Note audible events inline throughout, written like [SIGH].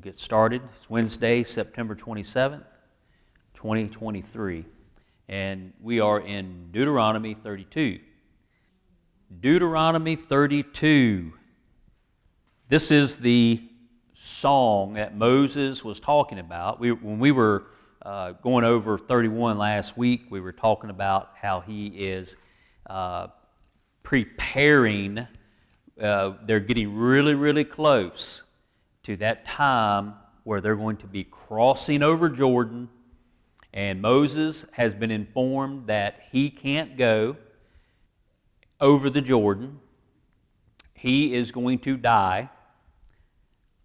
We'll get started. It's Wednesday, September 27th, 2023. And we are in Deuteronomy 32. Deuteronomy 32. This is the song that Moses was talking about. We, when we were uh, going over 31 last week, we were talking about how he is uh, preparing. Uh, they're getting really, really close to that time where they're going to be crossing over Jordan, and Moses has been informed that he can't go over the Jordan. He is going to die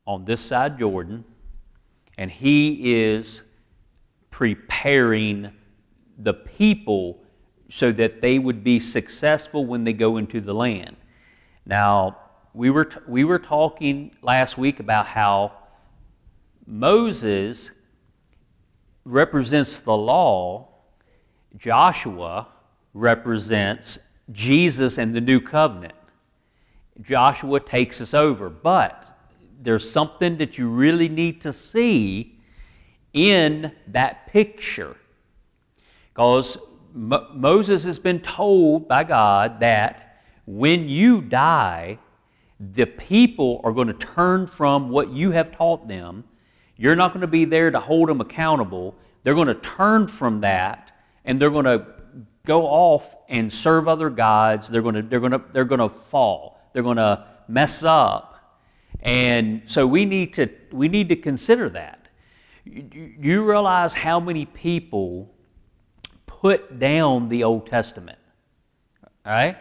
on this side Jordan, and he is preparing the people so that they would be successful when they go into the land. Now, we were, t- we were talking last week about how Moses represents the law, Joshua represents Jesus and the new covenant. Joshua takes us over, but there's something that you really need to see in that picture. Because Mo- Moses has been told by God that when you die, the people are going to turn from what you have taught them. You're not going to be there to hold them accountable. They're going to turn from that and they're going to go off and serve other gods. They're going to, they're going to, they're going to fall. They're going to mess up. And so we need to, we need to consider that. You realize how many people put down the Old Testament? Right?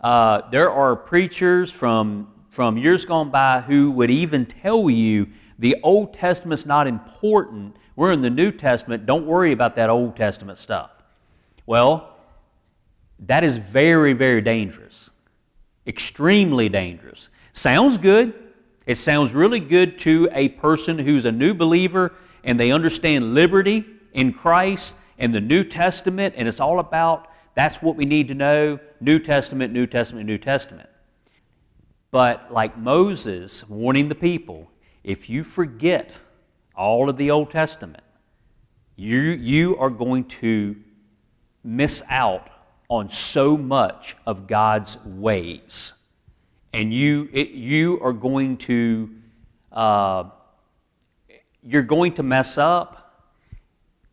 Uh, there are preachers from from years gone by who would even tell you the Old Testament's not important. We're in the New Testament. Don't worry about that Old Testament stuff. Well, that is very, very dangerous. Extremely dangerous. Sounds good. It sounds really good to a person who's a new believer and they understand liberty in Christ and the New Testament, and it's all about that's what we need to know New Testament, New Testament, New Testament. But like Moses warning the people, if you forget all of the Old Testament, you, you are going to miss out on so much of God's ways. And you, it, you are going to, uh, you're going to mess up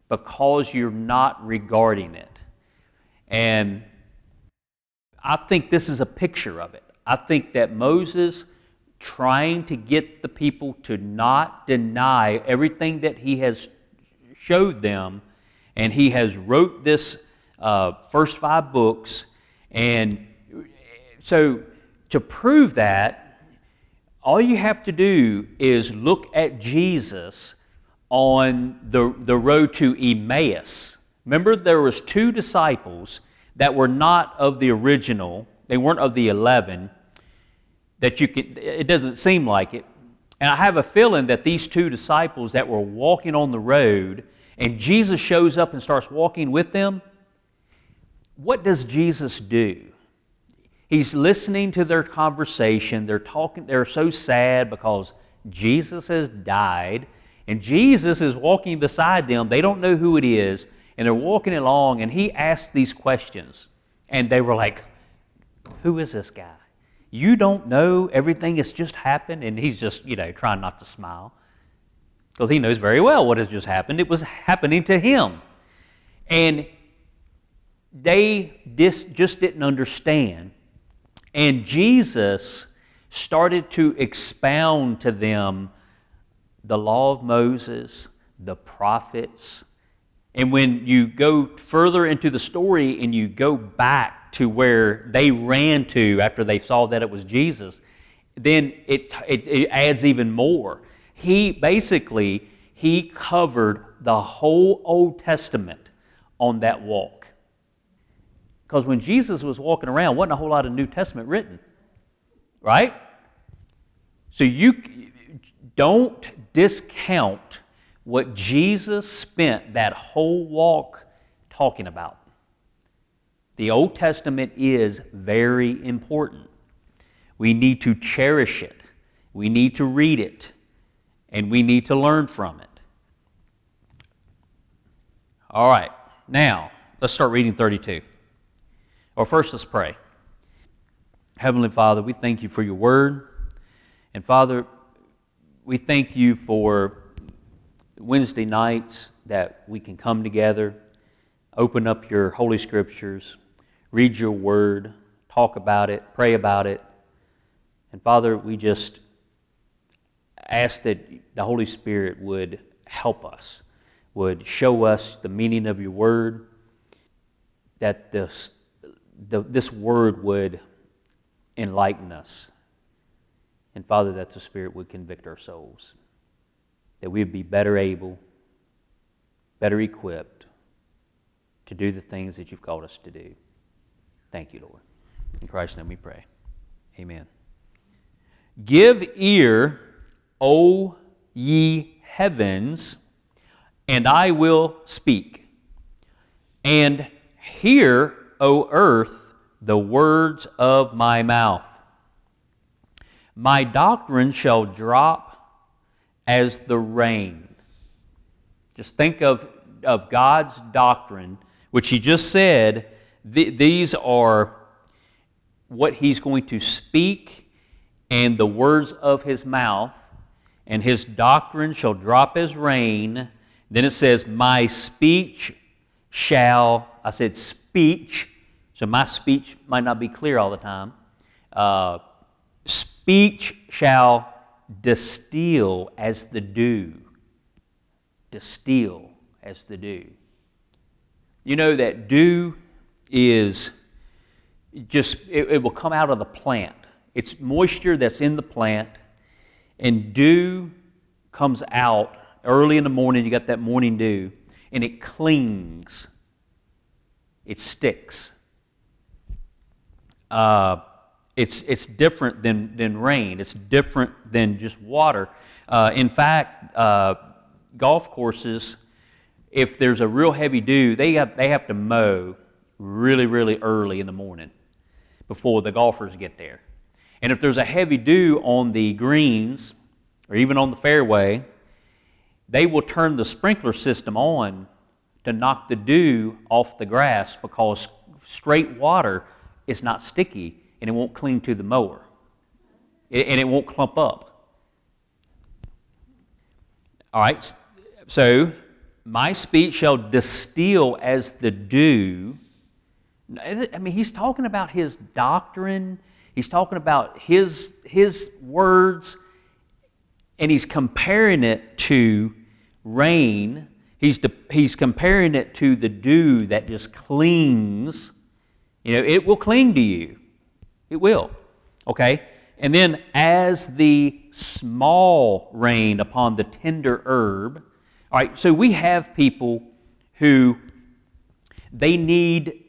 because you're not regarding it. And I think this is a picture of it. I think that Moses trying to get the people to not deny everything that he has showed them, and he has wrote this uh, first five books, and so to prove that, all you have to do is look at Jesus on the, the road to Emmaus. Remember, there was two disciples that were not of the original they weren't of the 11 that you could, it doesn't seem like it. And I have a feeling that these two disciples that were walking on the road and Jesus shows up and starts walking with them, what does Jesus do? He's listening to their conversation. They're talking, they're so sad because Jesus has died, and Jesus is walking beside them. They don't know who it is, and they're walking along, and he asks these questions. And they were like, who is this guy? You don't know everything that's just happened, and he's just, you know, trying not to smile because he knows very well what has just happened. It was happening to him. And they dis- just didn't understand. And Jesus started to expound to them the law of Moses, the prophets. And when you go further into the story and you go back to where they ran to after they saw that it was Jesus, then it, it, it adds even more. He basically, he covered the whole Old Testament on that walk. Because when Jesus was walking around, wasn't a whole lot of New Testament written. Right? So you don't discount what Jesus spent that whole walk talking about. The Old Testament is very important. We need to cherish it, we need to read it. and we need to learn from it. All right, now let's start reading 32. Or first, let's pray. Heavenly Father, we thank you for your word. And Father, we thank you for Wednesday nights that we can come together, open up your Holy Scriptures, read your word, talk about it, pray about it. And Father, we just ask that the Holy Spirit would help us, would show us the meaning of your word, that this, the, this word would enlighten us. And Father, that the Spirit would convict our souls, that we would be better able, better equipped to do the things that you've called us to do. Thank you, Lord. In Christ's name we pray. Amen. Give ear, O ye heavens, and I will speak. And hear, O earth, the words of my mouth. My doctrine shall drop as the rain. Just think of, of God's doctrine, which he just said, th- these are what he's going to speak and the words of his mouth, and his doctrine shall drop as rain. Then it says, My speech shall, I said speech, so my speech might not be clear all the time. Uh, speech shall distill as the dew. Distill as the dew. You know that dew is just, it, it will come out of the plant. It's moisture that's in the plant, and dew comes out early in the morning. You got that morning dew, and it clings, it sticks. Uh, it's, it's different than, than rain, it's different than just water. Uh, in fact, uh, golf courses, if there's a real heavy dew, they have, they have to mow really, really early in the morning before the golfers get there. And if there's a heavy dew on the greens or even on the fairway, they will turn the sprinkler system on to knock the dew off the grass because straight water is not sticky and it won't cling to the mower. And it won't clump up. All right, so my speech shall distill as the dew. I mean, he's talking about his doctrine, he's talking about his, his words, and he's comparing it to rain. He's, de- he's comparing it to the dew that just clings. You know, it will cling to you. It will. Okay? And then, as the small rain upon the tender herb, all right, so we have people who they need,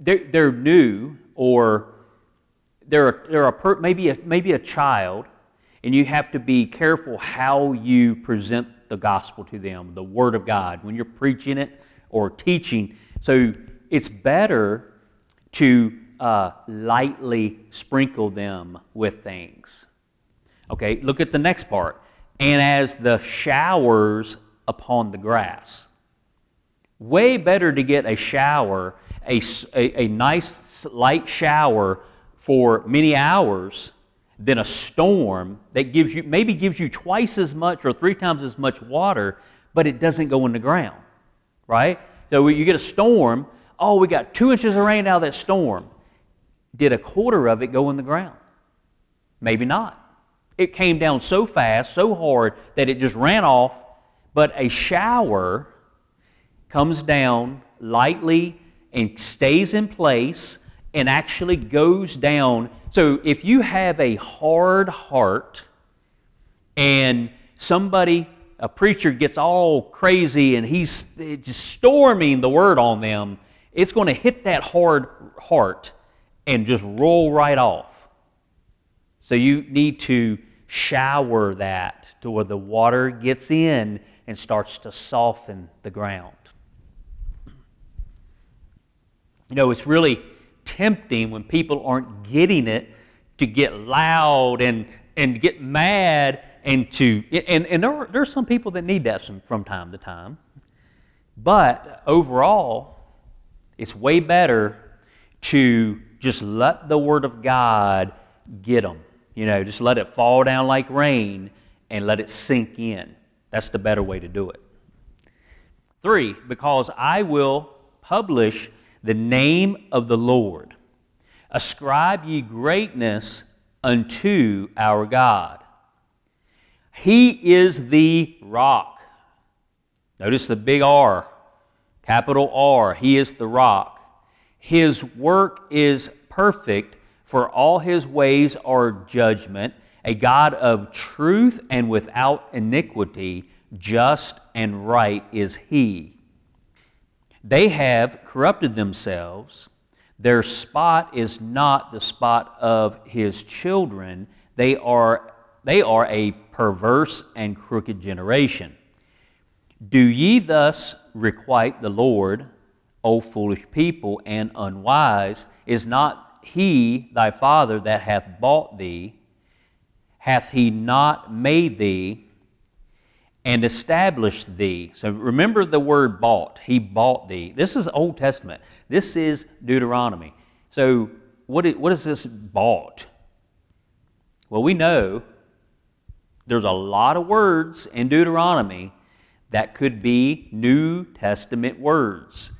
they're, they're new or they're, they're a per, maybe, a, maybe a child, and you have to be careful how you present the gospel to them, the Word of God, when you're preaching it or teaching. So it's better to uh, lightly sprinkle them with things. Okay, look at the next part. And as the showers upon the grass. Way better to get a shower, a, a, a nice light shower for many hours than a storm that gives you maybe gives you twice as much or three times as much water, but it doesn't go in the ground. Right? So you get a storm, oh, we got two inches of rain out of that storm. Did a quarter of it go in the ground? Maybe not. It came down so fast, so hard, that it just ran off. But a shower comes down lightly and stays in place and actually goes down. So if you have a hard heart and somebody, a preacher, gets all crazy and he's just storming the word on them, it's going to hit that hard heart and just roll right off. So you need to shower that to where the water gets in and starts to soften the ground. You know, it's really tempting when people aren't getting it to get loud and, and get mad and to and, and there, are, there are some people that need that from, from time to time. But overall it's way better to just let the word of god get them you know just let it fall down like rain and let it sink in. That's the better way to do it. Three because i will publish the name of the lord ascribe ye greatness unto our god he is the rock. Notice the big R, capital R. He is the rock. His work is perfect, for all his ways are judgment. A God of truth and without iniquity, just and right is he. They have corrupted themselves. Their spot is not the spot of his children. They are, they are a perverse and crooked generation. Do ye thus requite the Lord, O foolish people and unwise? Is not he thy father that hath bought thee? Hath he not made thee and established thee? So remember the word bought. He bought thee. This is Old Testament. This is Deuteronomy. So what is, what is this bought? Well, we know there's a lot of words in Deuteronomy that could be New Testament words.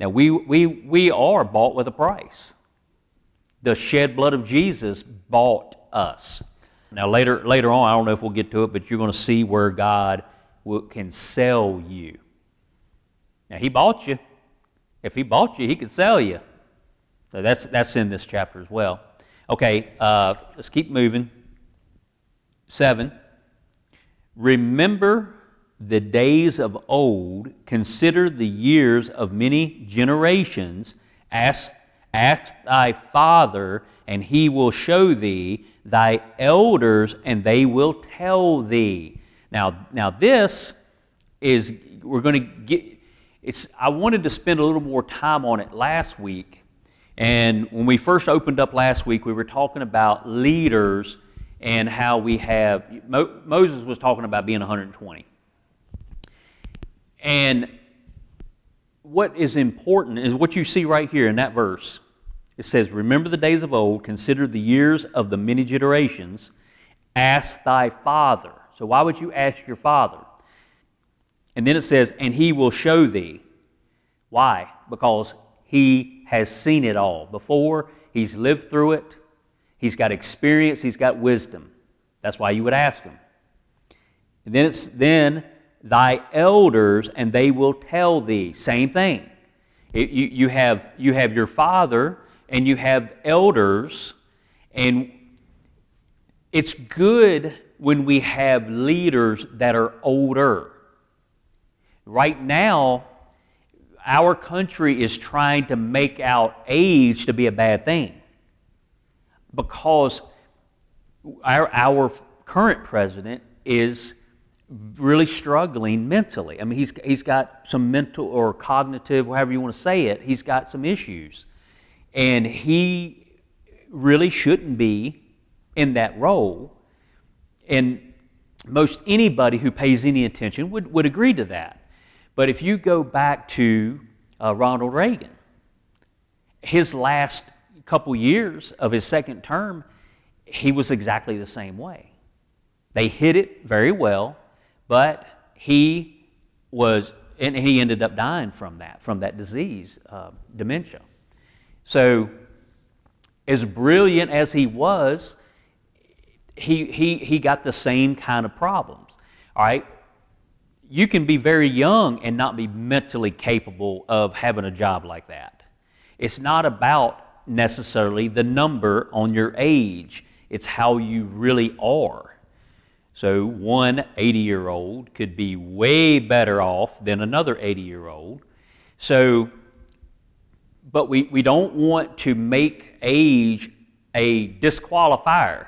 Now, we, we, we are bought with a price. The shed blood of Jesus bought us. Now, later, later on, I don't know if we'll get to it, but you're going to see where God will, can sell you. Now, He bought you. If He bought you, He could sell you. So that's, that's in this chapter as well. Okay, uh, let's keep moving. Seven. Remember the days of old, consider the years of many generations. Ask, ask thy father, and he will show thee, thy elders, and they will tell thee. Now, now this is, we're going to get, it's, I wanted to spend a little more time on it last week. And when we first opened up last week, we were talking about leaders and how we have Mo, Moses was talking about being 120. And what is important is what you see right here in that verse. It says, Remember the days of old, consider the years of the many generations, ask thy father. So, why would you ask your father? And then it says, And he will show thee. Why? Because he has seen it all before, he's lived through it, He's got experience, he's got wisdom. That's why you would ask him. And then it's then thy elders, and they will tell thee. Same thing. It, you, you, have, you have your father and you have elders, and it's good when we have leaders that are older. Right now, our country is trying to make out age to be a bad thing because our, our current president is really struggling mentally. I mean, he's, he's got some mental or cognitive, however you want to say it, he's got some issues. And he really shouldn't be in that role. And most anybody who pays any attention would, would agree to that. But if you go back to uh, Ronald Reagan, his last couple years of his second term, he was exactly the same way. They hit it very well, but he was, and he ended up dying from that, from that disease, uh, dementia. So, as brilliant as he was, he, he, he got the same kind of problems. All right? You can be very young and not be mentally capable of having a job like that. It's not about necessarily the number on your age, it's how you really are. So, one 80 year old could be way better off than another 80 year old. So, but we, we don't want to make age a disqualifier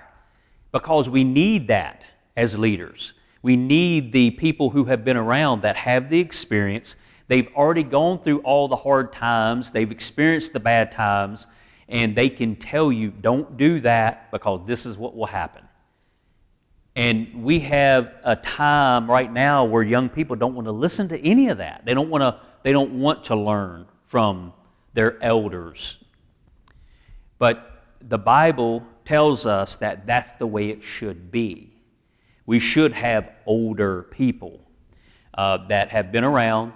because we need that as leaders. We need the people who have been around that have the experience. They've already gone through all the hard times, they've experienced the bad times, and they can tell you, don't do that because this is what will happen. And we have a time right now where young people don't want to listen to any of that. They don't want to, they don't want to learn from their elders. But the Bible tells us that that's the way it should be. We should have older people uh, that have been around.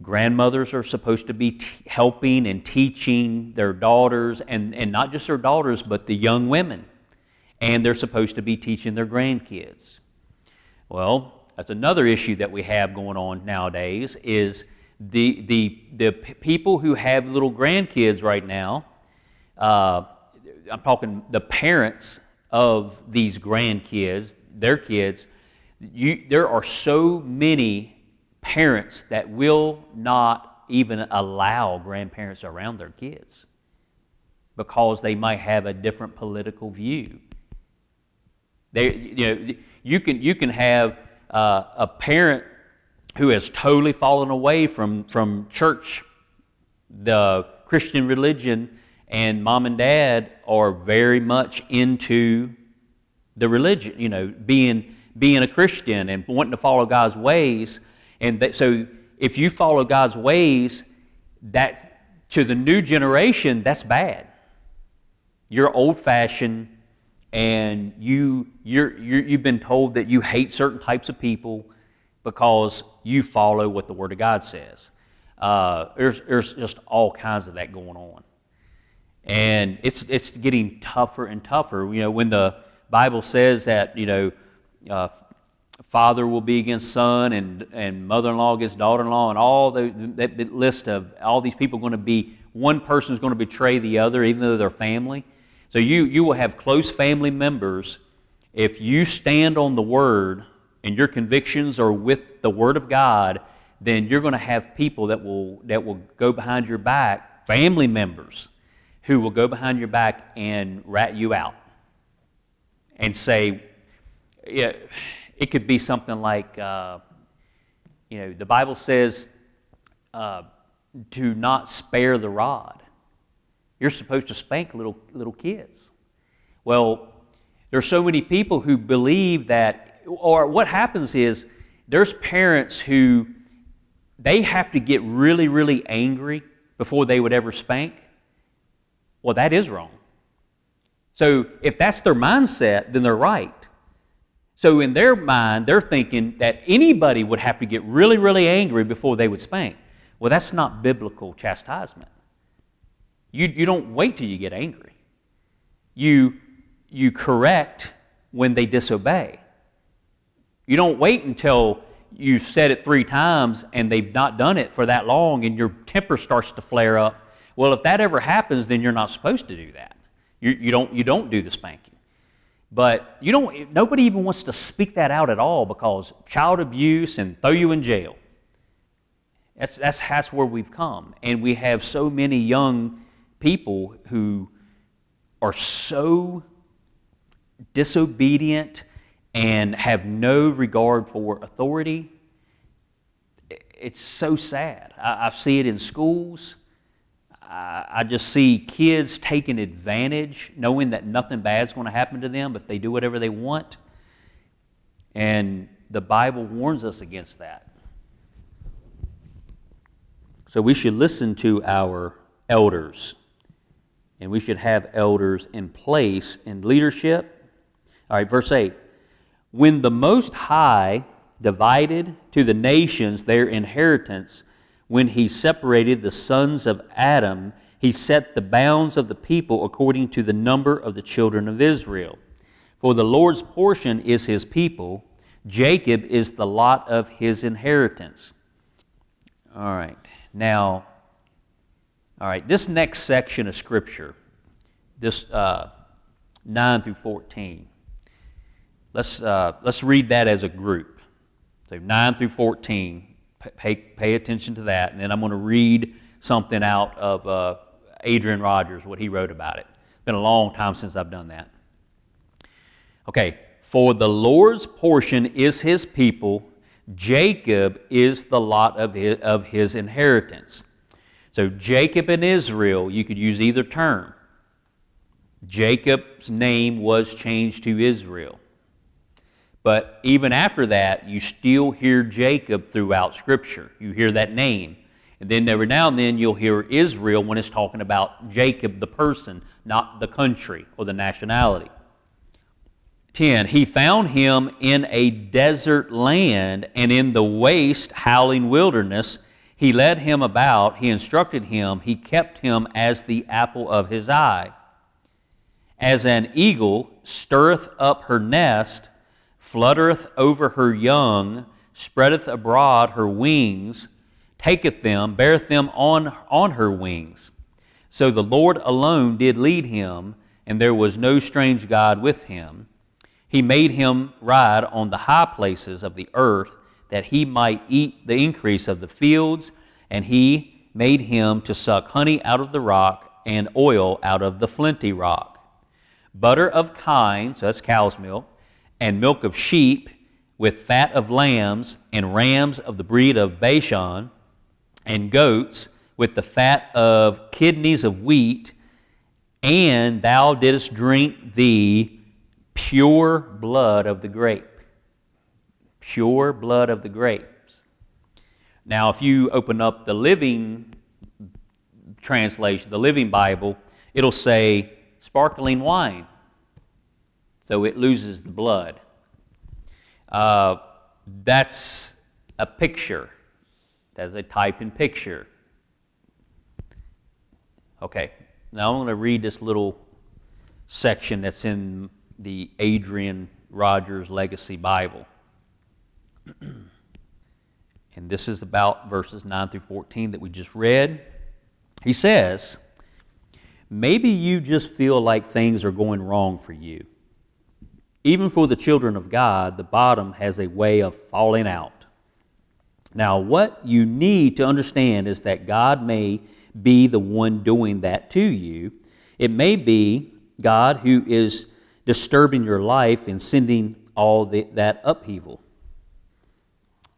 Grandmothers are supposed to be t- helping and teaching their daughters, and, and not just their daughters, but the young women and they're supposed to be teaching their grandkids. Well, that's another issue that we have going on nowadays is the, the, the people who have little grandkids right now, uh, I'm talking the parents of these grandkids, their kids, you, there are so many parents that will not even allow grandparents around their kids because they might have a different political view. They, you know, you can, you can have uh, a parent who has totally fallen away from, from church, the Christian religion, and mom and dad are very much into the religion, you know, being, being a Christian and wanting to follow God's ways. And that, so if you follow God's ways, that to the new generation, that's bad. You're old fashioned and you, you're, you're, you've been told that you hate certain types of people because you follow what the Word of God says. Uh, there's, there's just all kinds of that going on. And it's, it's getting tougher and tougher. You know, when the Bible says that, you know, uh, father will be against son and, and mother-in-law against daughter-in-law and all the, that list of all these people going to be, one person is going to betray the other even though they're family. So you, you will have close family members. If you stand on the Word and your convictions are with the Word of God, then you're going to have people that will, that will go behind your back, family members, who will go behind your back and rat you out and say, yeah, it could be something like, uh, you know, the Bible says, uh, do not spare the rod. You're supposed to spank little, little kids. Well, there are so many people who believe that, or what happens is there's parents who they have to get really, really angry before they would ever spank. Well, that is wrong. So if that's their mindset, then they're right. So in their mind, they're thinking that anybody would have to get really, really angry before they would spank. Well, that's not biblical chastisement. You, you don't wait till you get angry. You, you correct when they disobey. You don't wait until you've said it three times and they've not done it for that long and your temper starts to flare up. Well, if that ever happens, then you're not supposed to do that. You, you, don't, you don't do the spanking. But you don't, nobody even wants to speak that out at all because child abuse and throw you in jail. That's, that's, that's where we've come. And we have so many young people who are so disobedient and have no regard for authority. It's so sad. I, I see it in schools. I, just see kids taking advantage, knowing that nothing bad is going to happen to them if they do whatever they want. And the Bible warns us against that. So we should listen to our elders and we should have elders in place in leadership. All right, verse 8. When the Most High divided to the nations their inheritance, when he separated the sons of Adam, he set the bounds of the people according to the number of the children of Israel. For the Lord's portion is his people, Jacob is the lot of his inheritance. All right, now all right, this next section of Scripture, this uh, 9 through 14, let's, uh, let's read that as a group. So 9 through 14, pay, pay attention to that, and then I'm going to read something out of uh, Adrian Rogers, what he wrote about it. It's been a long time since I've done that. Okay, for the Lord's portion is his people, Jacob is the lot of his, of his inheritance. So Jacob and Israel, you could use either term. Jacob's name was changed to Israel. But even after that, you still hear Jacob throughout Scripture. You hear that name. And then every now and then you'll hear Israel when it's talking about Jacob, the person, not the country or the nationality. 10. He found him in a desert land and in the waste, howling wilderness. He led him about, he instructed him, he kept him as the apple of his eye. As an eagle stirreth up her nest, fluttereth over her young, spreadeth abroad her wings, taketh them, beareth them on, on her wings. So the Lord alone did lead him, and there was no strange God with him. He made him ride on the high places of the earth, that he might eat the increase of the fields, and he made him to suck honey out of the rock and oil out of the flinty rock. Butter of kine, so that's cow's milk, and milk of sheep, with fat of lambs, and rams of the breed of Bashan, and goats, with the fat of kidneys of wheat, and thou didst drink the pure blood of the grape. Pure blood of the grapes. Now, if you open up the Living translation, the Living Bible, it'll say sparkling wine. So it loses the blood. Uh, that's a picture. That's a type in picture. Okay, now I'm going to read this little section that's in the Adrian Rogers Legacy Bible. [CLEARS THROAT] and this is about verses 9 through 14 that we just read. He says, Maybe you just feel like things are going wrong for you. Even for the children of God, the bottom has a way of falling out. Now, what you need to understand is that God may be the one doing that to you. It may be God who is disturbing your life and sending all the, that upheaval.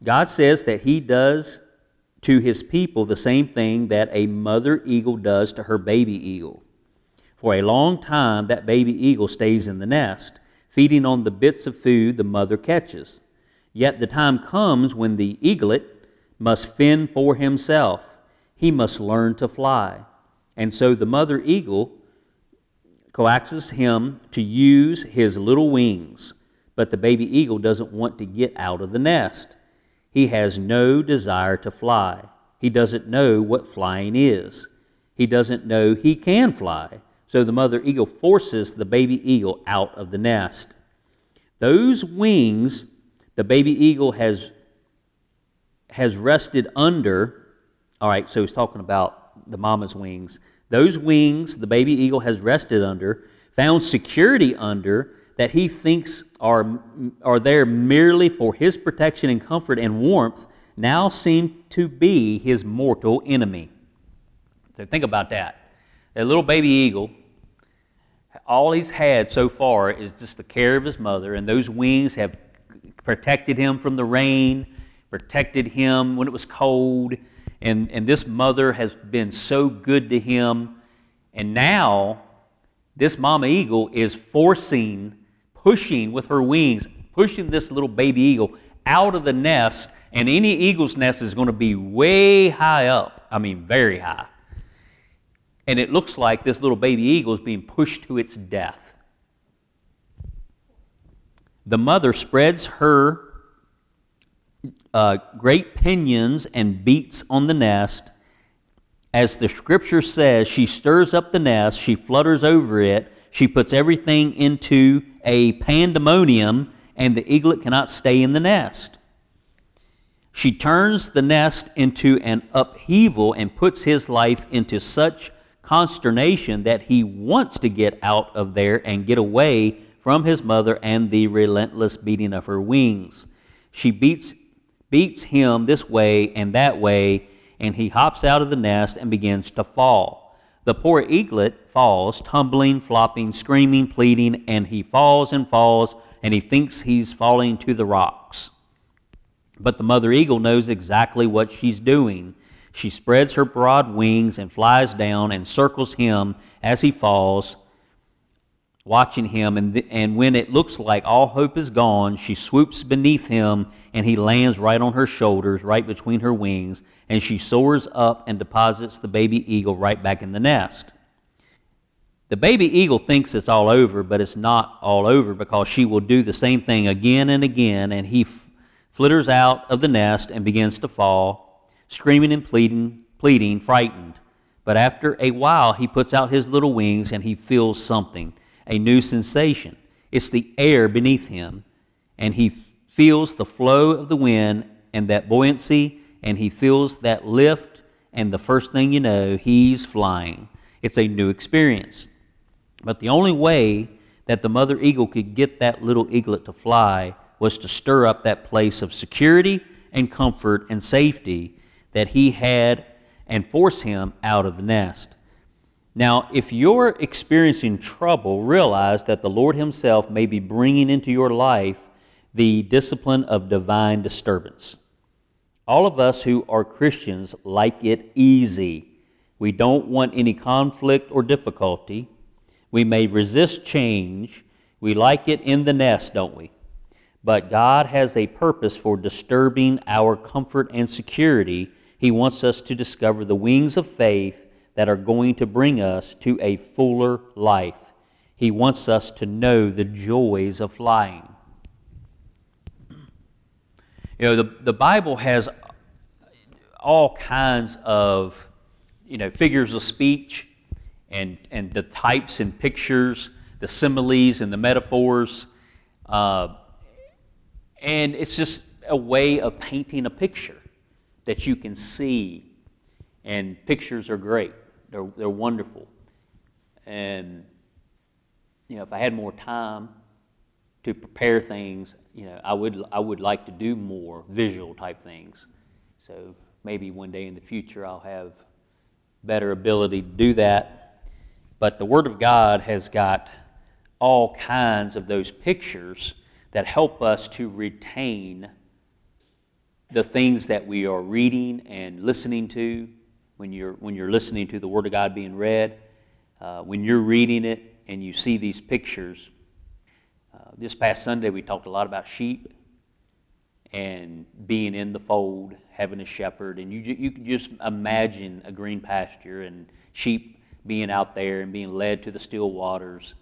God says that He does to His people the same thing that a mother eagle does to her baby eagle. For a long time, that baby eagle stays in the nest, feeding on the bits of food the mother catches. Yet the time comes when the eaglet must fend for himself. He must learn to fly. And so the mother eagle coaxes him to use his little wings, but the baby eagle doesn't want to get out of the nest. He has no desire to fly. He doesn't know what flying is. He doesn't know he can fly. So the mother eagle forces the baby eagle out of the nest. Those wings the baby eagle has, has rested under. All right, so he's talking about the mama's wings. Those wings the baby eagle has rested under, found security under, that he thinks are, are there merely for his protection and comfort and warmth, now seem to be his mortal enemy. So think about that. That little baby eagle, all he's had so far is just the care of his mother, and those wings have protected him from the rain, protected him when it was cold, and, and this mother has been so good to him. And now, this mama eagle is forcing, pushing with her wings, pushing this little baby eagle out of the nest. And any eagle's nest is going to be way high up. I mean, very high. And it looks like this little baby eagle is being pushed to its death. The mother spreads her uh, great pinions and beats on the nest. As the scripture says, she stirs up the nest, she flutters over it, she puts everything into a pandemonium, and the eaglet cannot stay in the nest. She turns the nest into an upheaval and puts his life into such consternation that he wants to get out of there and get away from his mother and the relentless beating of her wings. She beats beats him this way and that way, and he hops out of the nest and begins to fall. The poor eaglet falls, tumbling, flopping, screaming, pleading, and he falls and falls, and he thinks he's falling to the rocks. But the mother eagle knows exactly what she's doing. She spreads her broad wings and flies down and circles him as he falls. watching him. And, th- and when it looks like all hope is gone, she swoops beneath him and he lands right on her shoulders, right between her wings. And she soars up and deposits the baby eagle right back in the nest. The baby eagle thinks it's all over, but it's not all over because she will do the same thing again and again. And he f- flitters out of the nest and begins to fall, screaming and pleading, pleading, frightened. But after a while, he puts out his little wings and he feels something a new sensation. It's the air beneath him, and he feels the flow of the wind and that buoyancy, and he feels that lift, and the first thing you know, he's flying. It's a new experience. But the only way that the mother eagle could get that little eaglet to fly was to stir up that place of security and comfort and safety that he had and force him out of the nest. Now, if you're experiencing trouble, realize that the Lord Himself may be bringing into your life the discipline of divine disturbance. All of us who are Christians like it easy. We don't want any conflict or difficulty. We may resist change. We like it in the nest, don't we? But God has a purpose for disturbing our comfort and security. He wants us to discover the wings of faith that are going to bring us to a fuller life. He wants us to know the joys of flying. You know, the, the Bible has all kinds of, you know, figures of speech and, and the types and pictures, the similes and the metaphors. Uh, and it's just a way of painting a picture that you can see. And pictures are great. They're, they're wonderful. And, you know, if I had more time to prepare things, you know, I would, I would like to do more visual type things. So maybe one day in the future I'll have better ability to do that. But the Word of God has got all kinds of those pictures that help us to retain the things that we are reading and listening to when you're, when you're listening to the Word of God being read, uh, when you're reading it and you see these pictures. Uh, this past Sunday, we talked a lot about sheep and being in the fold, having a shepherd, and you, you can just imagine a green pasture and sheep being out there and being led to the still waters.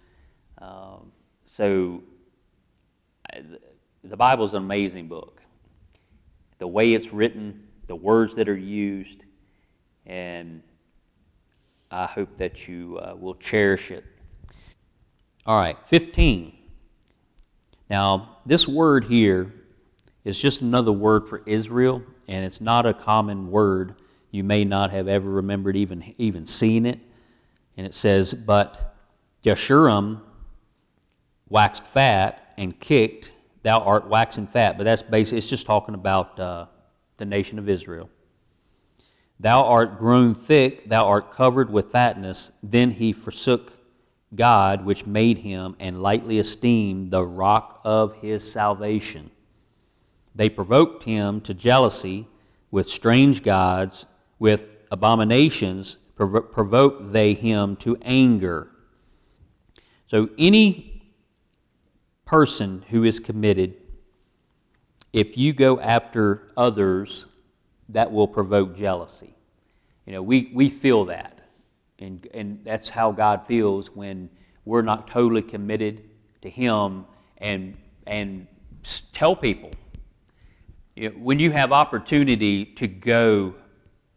Um, so, the Bible is an amazing book. The way it's written, the words that are used, and I hope that you uh, will cherish it. All right, 15. Now, this word here is just another word for Israel, and it's not a common word. You may not have ever remembered even, even seeing it. And it says, But Jeshurun waxed fat and kicked, thou art waxing fat. But that's basically, it's just talking about uh, the nation of Israel. Thou art grown thick, thou art covered with fatness. Then he forsook God, which made him, and lightly esteemed the rock of his salvation. They provoked him to jealousy with strange gods, with abominations provoked they him to anger. So, any person who is committed, if you go after others that will provoke jealousy. You know, we, we feel that. And, and that's how God feels when we're not totally committed to Him and, and tell people. You know, when you have opportunity to go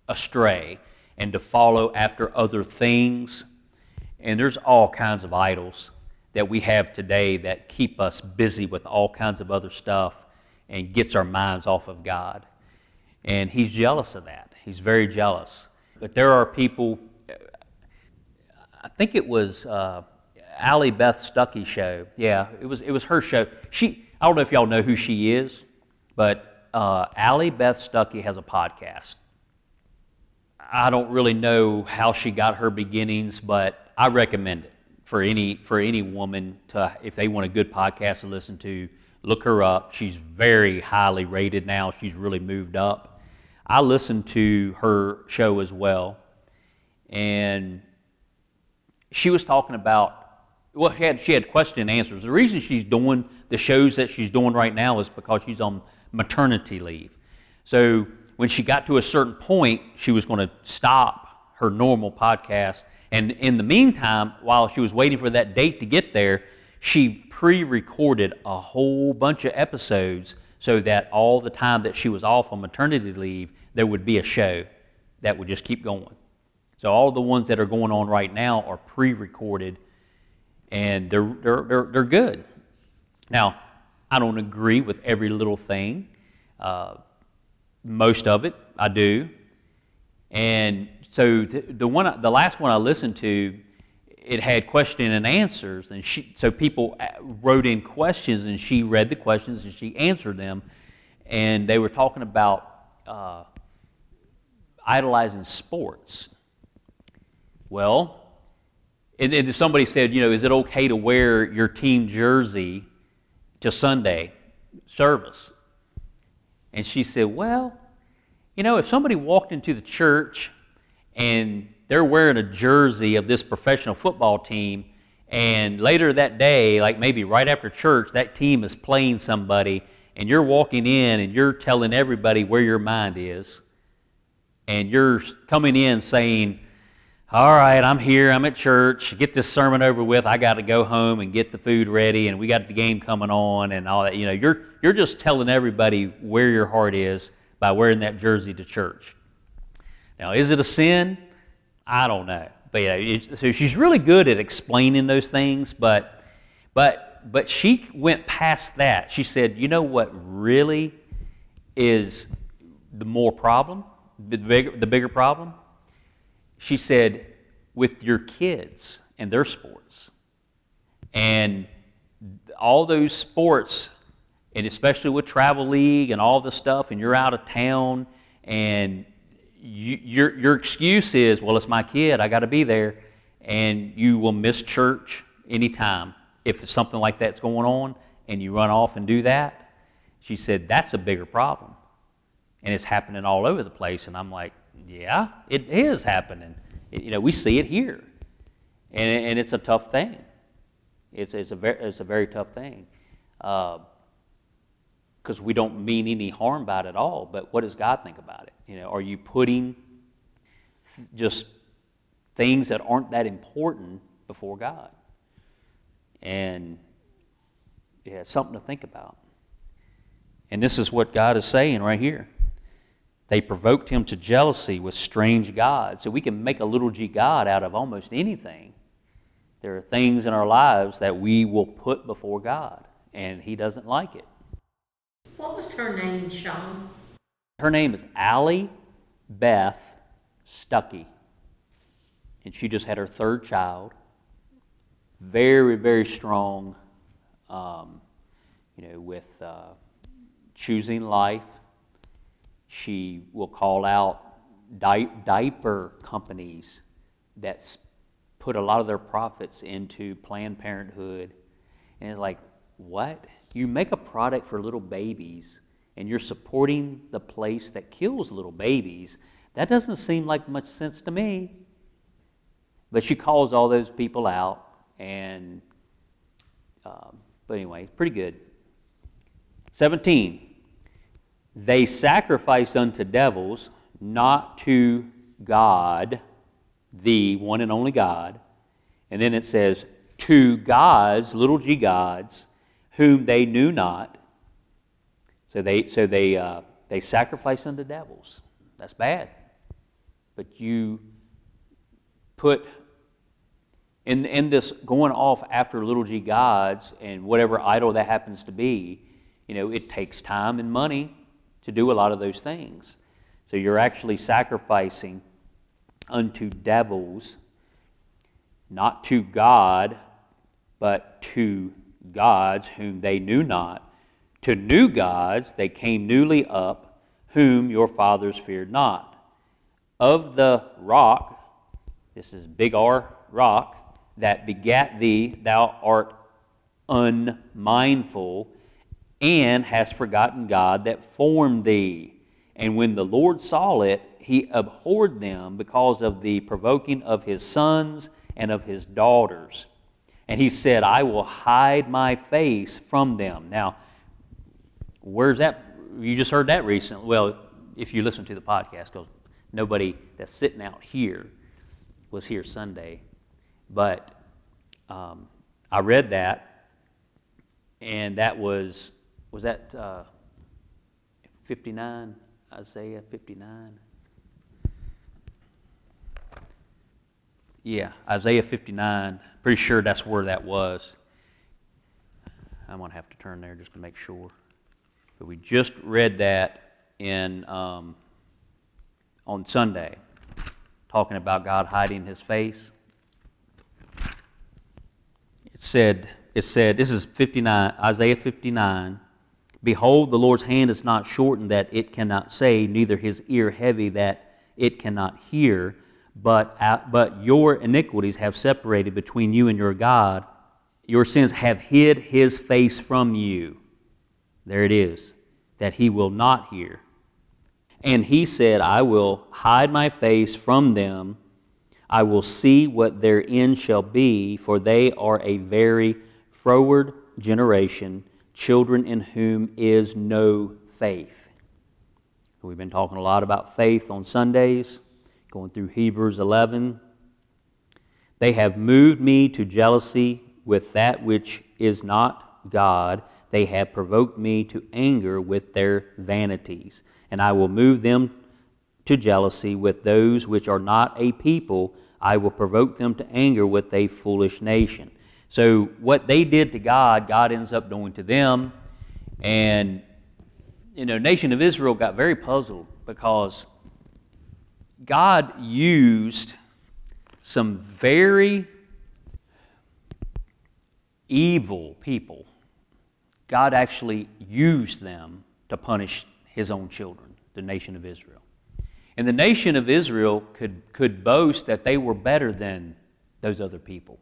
astray and to follow after other things, and there's all kinds of idols that we have today that keep us busy with all kinds of other stuff and gets our minds off of God. And he's jealous of that. He's very jealous. But there are people, I think it was uh, Allie Beth Stuckey's show. Yeah, it was, it was her show. She, I don't know if y'all know who she is, but uh, Allie Beth Stuckey has a podcast. I don't really know how she got her beginnings, but I recommend it for any for any woman to if they want a good podcast to listen to. Look her up. She's very highly rated now. She's really moved up. I listened to her show as well, and she was talking about well, she had, she had question and answers. The reason she's doing the shows that she's doing right now is because she's on maternity leave. So when she got to a certain point, she was going to stop her normal podcast. And in the meantime, while she was waiting for that date to get there, she pre recorded a whole bunch of episodes so that all the time that she was off on maternity leave, there would be a show that would just keep going. So all the ones that are going on right now are pre recorded and they're, they're, they're, they're good. Now, I don't agree with every little thing. Uh, most of it I do. And so the, the, one, the last one I listened to, it had question and answers, and she, so people uh, wrote in questions, and she read the questions and she answered them, and they were talking about uh, idolizing sports. Well, and, and somebody said, you know, is it okay to wear your team jersey to Sunday service? And she said, well, you know, if somebody walked into the church and they're wearing a jersey of this professional football team, and later that day, like maybe right after church, that team is playing somebody, and you're walking in and you're telling everybody where your mind is, and you're coming in saying, all right, I'm here, I'm at church, get this sermon over with, I got to go home and get the food ready, and we got the game coming on, and all that. You know, you're, you're just telling everybody where your heart is by wearing that jersey to church. Now, is it a sin? I don't know. But yeah, so she's really good at explaining those things, but, but, but she went past that. She said, you know what really is the more problem, the bigger, the bigger problem? she said, with your kids and their sports. And all those sports, and especially with Travel League and all the stuff, and you're out of town, and you, your, your excuse is, well, it's my kid, I got to be there, and you will miss church anytime if something like that's going on, and you run off and do that. She said, that's a bigger problem. And it's happening all over the place. And I'm like, yeah, it is happening. It, you know, we see it here, and, and it's a tough thing. It's, it's, a, very, it's a very tough thing because uh, we don't mean any harm by it at all. But what does God think about it? You know, are you putting just things that aren't that important before God? And yeah, it's something to think about. And this is what God is saying right here. They provoked him to jealousy with strange gods. So we can make a little g God out of almost anything. There are things in our lives that we will put before God, and he doesn't like it. What was her name, Sean? Her name is Allie Beth Stuckey. And she just had her third child. Very, very strong, um, you know, with uh, choosing life she will call out di- diaper companies that put a lot of their profits into Planned Parenthood. And it's like, what? You make a product for little babies and you're supporting the place that kills little babies. That doesn't seem like much sense to me. But she calls all those people out, and um, but anyway, pretty good. 17. They sacrifice unto devils, not to God, the one and only God. And then it says, to gods, little g gods, whom they knew not. So they, so they, uh, they sacrifice unto devils. That's bad. But you put in, in this going off after little g gods and whatever idol that happens to be, you know, it takes time and money to do a lot of those things. So you're actually sacrificing unto devils, not to God, but to gods whom they knew not. To new gods they came newly up, whom your fathers feared not. Of the rock, this is big R rock, that begat thee, thou art unmindful and hast forgotten God that formed thee. And when the Lord saw it, he abhorred them because of the provoking of his sons and of his daughters. And he said, I will hide my face from them. Now, where's that? You just heard that recently. Well, if you listen to the podcast, because nobody that's sitting out here was here Sunday. But um, I read that, and that was, was that uh, 59? Isaiah 59? Yeah, Isaiah 59. Pretty sure that's where that was. I'm going to have to turn there just to make sure. We just read that in um, on Sunday, talking about God hiding His face. It said, it said, this is 59, Isaiah 59. Behold, the Lord's hand is not shortened that it cannot say, neither his ear heavy that it cannot hear, but, uh, but your iniquities have separated between you and your God. Your sins have hid his face from you. There it is, that he will not hear. And he said, I will hide my face from them. I will see what their end shall be, for they are a very froward generation children in whom is no faith. We've been talking a lot about faith on Sundays, going through Hebrews 11. They have moved me to jealousy with that which is not God. They have provoked me to anger with their vanities. And I will move them to jealousy with those which are not a people. I will provoke them to anger with a foolish nation. So, what they did to God, God ends up doing to them. And, you know, nation of Israel got very puzzled because God used some very evil people. God actually used them to punish his own children, the nation of Israel. And the nation of Israel could, could boast that they were better than those other people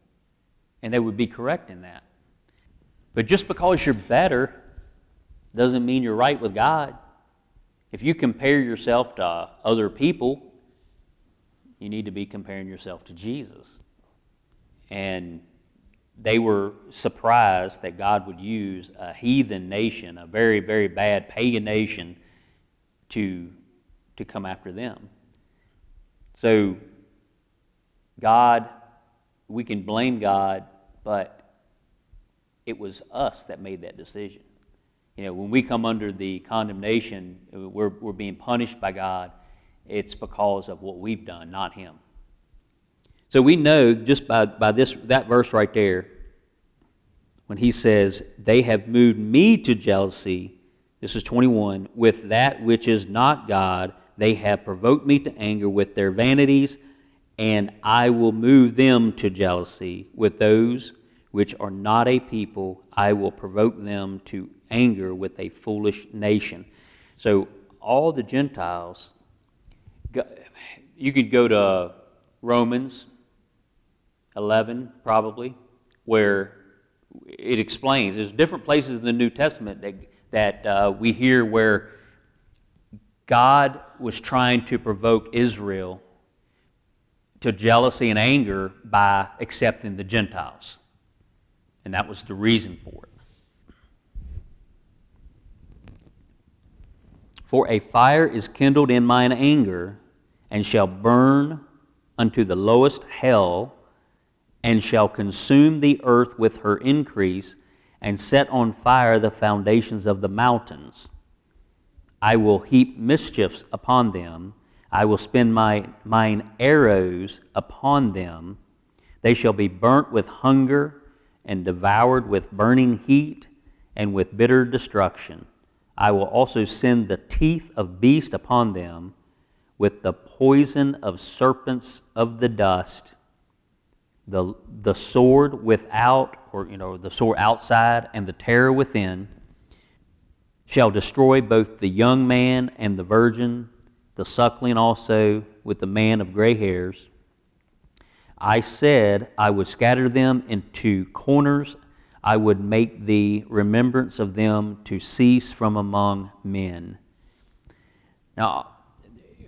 and they would be correct in that. But just because you're better doesn't mean you're right with God. If you compare yourself to other people, you need to be comparing yourself to Jesus. And they were surprised that God would use a heathen nation, a very, very bad pagan nation, to, to come after them. So, God, we can blame God but it was us that made that decision. You know, when we come under the condemnation, we're, we're being punished by God, it's because of what we've done, not Him. So we know just by, by this, that verse right there, when he says, They have moved me to jealousy, this is 21, with that which is not God, they have provoked me to anger with their vanities and I will move them to jealousy. With those which are not a people, I will provoke them to anger with a foolish nation. So, all the Gentiles, you could go to Romans 11, probably, where it explains. There's different places in the New Testament that, that uh, we hear where God was trying to provoke Israel to jealousy and anger by accepting the Gentiles. And that was the reason for it. For a fire is kindled in mine anger, and shall burn unto the lowest hell, and shall consume the earth with her increase, and set on fire the foundations of the mountains. I will heap mischiefs upon them I will spend my, mine arrows upon them. They shall be burnt with hunger and devoured with burning heat and with bitter destruction. I will also send the teeth of beast upon them with the poison of serpents of the dust, the, the sword without, or you know, the sword outside and the terror within, shall destroy both the young man and the virgin the suckling also with the man of gray hairs. I said, I would scatter them into corners. I would make the remembrance of them to cease from among men. Now,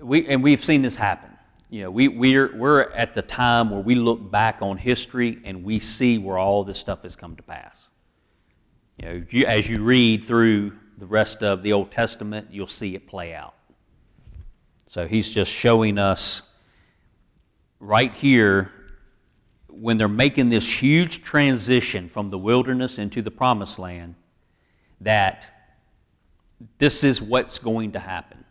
we, and we've seen this happen. You know, we, we're, we're at the time where we look back on history and we see where all this stuff has come to pass. You know, you, as you read through the rest of the Old Testament, you'll see it play out. So he's just showing us right here when they're making this huge transition from the wilderness into the promised land that this is what's going to happen.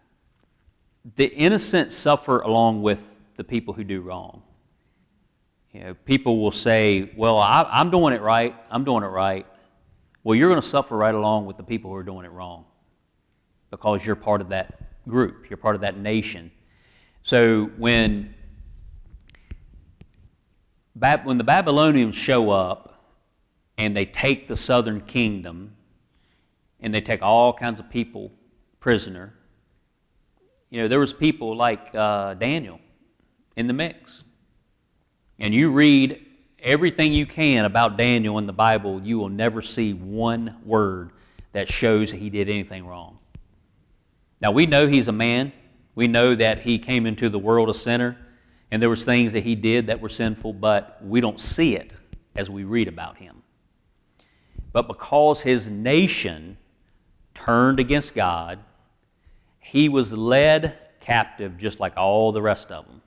The innocent suffer along with the people who do wrong. You know, people will say, Well, I, am doing it right, I'm doing it right. Well, you're going to suffer right along with the people who are doing it wrong because you're part of that group, you're part of that nation. So when when the Babylonians show up and they take the southern kingdom and they take all kinds of people prisoner, you know, there was people like uh, Daniel in the mix. And you read everything you can about Daniel in the Bible, you will never see one word that shows that he did anything wrong. Now, we know he's a man. We know that he came into the world a sinner, and there was things that he did that were sinful, but we don't see it as we read about him. But because his nation turned against God, he was led captive just like all the rest of them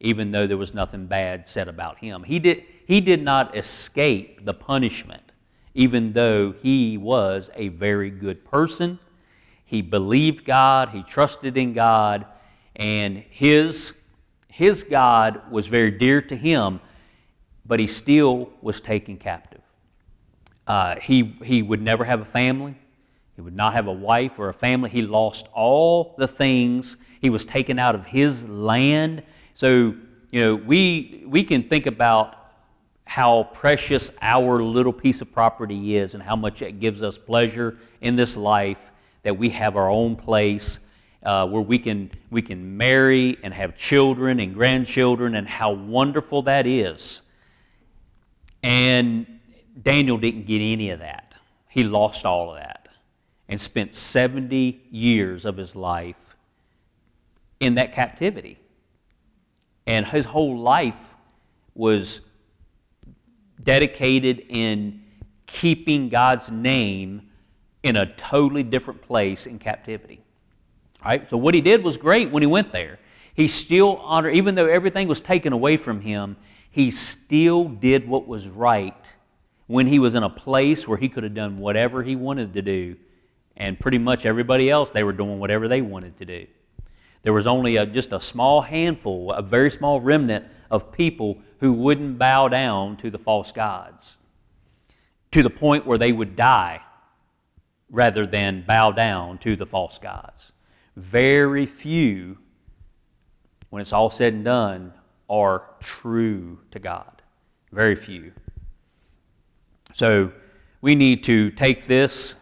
even though there was nothing bad said about him. He did, he did not escape the punishment, even though he was a very good person. He believed God, he trusted in God, and his, his God was very dear to him, but he still was taken captive. Uh, he, he would never have a family. He would not have a wife or a family. He lost all the things. He was taken out of his land so, you know, we, we can think about how precious our little piece of property is and how much it gives us pleasure in this life that we have our own place uh, where we can, we can marry and have children and grandchildren and how wonderful that is. And Daniel didn't get any of that. He lost all of that and spent 70 years of his life in that captivity. And his whole life was dedicated in keeping God's name in a totally different place in captivity. Right? So what he did was great when he went there. He still honored, even though everything was taken away from him, he still did what was right when he was in a place where he could have done whatever he wanted to do. And pretty much everybody else, they were doing whatever they wanted to do. There was only a, just a small handful, a very small remnant of people who wouldn't bow down to the false gods to the point where they would die rather than bow down to the false gods. Very few, when it's all said and done, are true to God. Very few. So we need to take this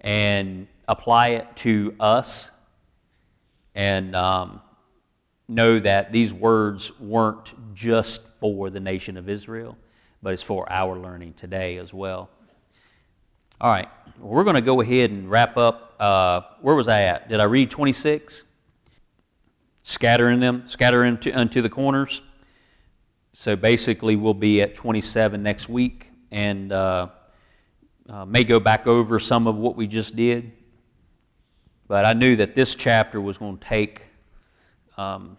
and apply it to us and um, know that these words weren't just for the nation of Israel, but it's for our learning today as well. All right, we're going to go ahead and wrap up. Uh, where was I at? Did I read 26? Scattering them, scattering into, into the corners. So basically, we'll be at 27 next week and uh, uh, may go back over some of what we just did. But I knew that this chapter was going to take um,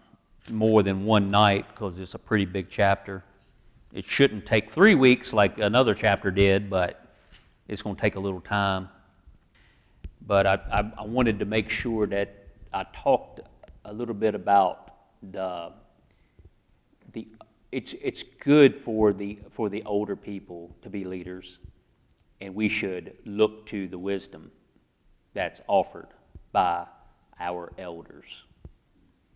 more than one night because it's a pretty big chapter. It shouldn't take three weeks like another chapter did, but it's going to take a little time. But I, I, I wanted to make sure that I talked a little bit about the, the it's, it's good for the, for the older people to be leaders, and we should look to the wisdom that's offered by our elders.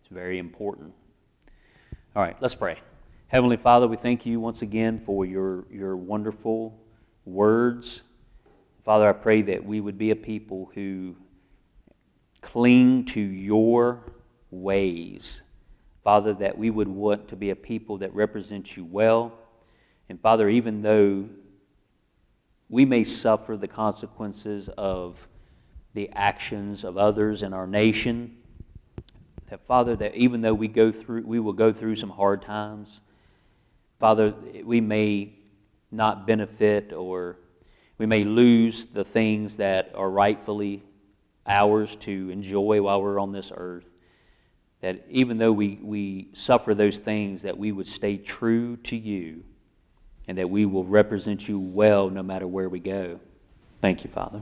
It's very important. All right, let's pray. Heavenly Father, we thank you once again for your, your wonderful words. Father, I pray that we would be a people who cling to your ways. Father, that we would want to be a people that represents you well. And Father, even though we may suffer the consequences of the actions of others in our nation. that Father, that even though we go through, we will go through some hard times, Father, we may not benefit or we may lose the things that are rightfully ours to enjoy while we're on this earth. That even though we, we suffer those things, that we would stay true to you and that we will represent you well no matter where we go. Thank you, Father.